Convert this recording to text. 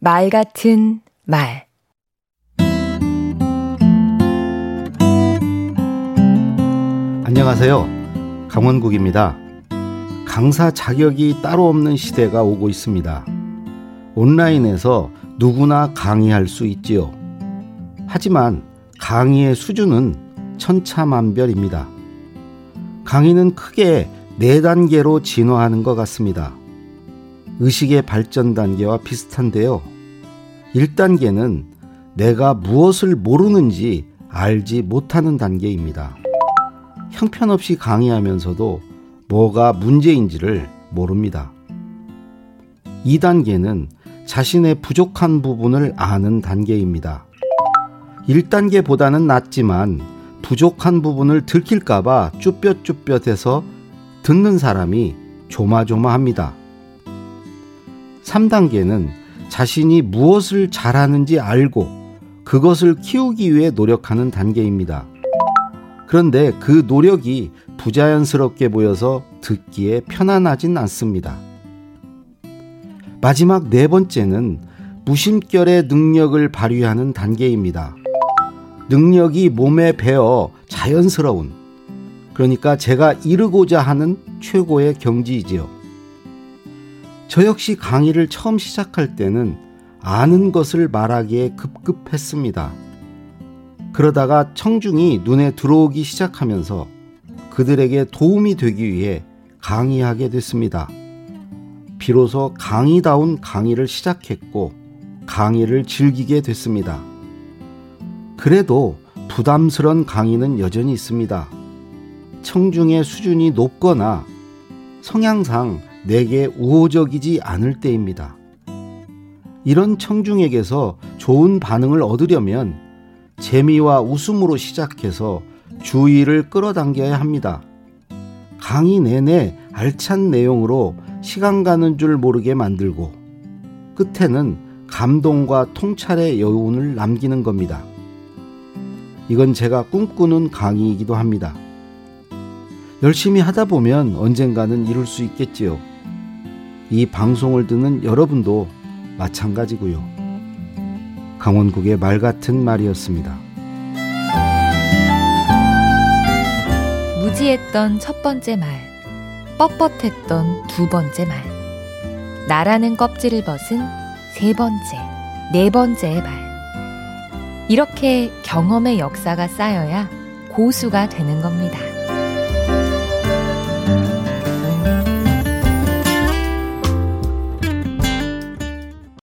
말 같은 말 안녕하세요. 강원국입니다. 강사 자격이 따로 없는 시대가 오고 있습니다. 온라인에서 누구나 강의할 수 있지요. 하지만 강의의 수준은 천차만별입니다. 강의는 크게 네 단계로 진화하는 것 같습니다. 의식의 발전 단계와 비슷한데요. 1단계는 내가 무엇을 모르는지 알지 못하는 단계입니다. 형편없이 강의하면서도 뭐가 문제인지를 모릅니다. 2단계는 자신의 부족한 부분을 아는 단계입니다. 1단계보다는 낫지만 부족한 부분을 들킬까봐 쭈뼛쭈뼛해서 듣는 사람이 조마조마합니다. 3단계는 자신이 무엇을 잘하는지 알고 그것을 키우기 위해 노력하는 단계입니다. 그런데 그 노력이 부자연스럽게 보여서 듣기에 편안하진 않습니다. 마지막 네 번째는 무심결의 능력을 발휘하는 단계입니다. 능력이 몸에 배어 자연스러운, 그러니까 제가 이루고자 하는 최고의 경지이지요. 저 역시 강의를 처음 시작할 때는 아는 것을 말하기에 급급했습니다. 그러다가 청중이 눈에 들어오기 시작하면서 그들에게 도움이 되기 위해 강의하게 됐습니다. 비로소 강의다운 강의를 시작했고 강의를 즐기게 됐습니다. 그래도 부담스런 강의는 여전히 있습니다. 청중의 수준이 높거나 성향상 내게 우호적이지 않을 때입니다. 이런 청중에게서 좋은 반응을 얻으려면 재미와 웃음으로 시작해서 주의를 끌어당겨야 합니다. 강의 내내 알찬 내용으로 시간 가는 줄 모르게 만들고 끝에는 감동과 통찰의 여운을 남기는 겁니다. 이건 제가 꿈꾸는 강의이기도 합니다. 열심히 하다 보면 언젠가는 이룰 수 있겠지요. 이 방송을 듣는 여러분도 마찬가지고요. 강원국의 말 같은 말이었습니다. 무지했던 첫 번째 말, 뻣뻣했던 두 번째 말, 나라는 껍질을 벗은 세 번째, 네 번째의 말. 이렇게 경험의 역사가 쌓여야 고수가 되는 겁니다.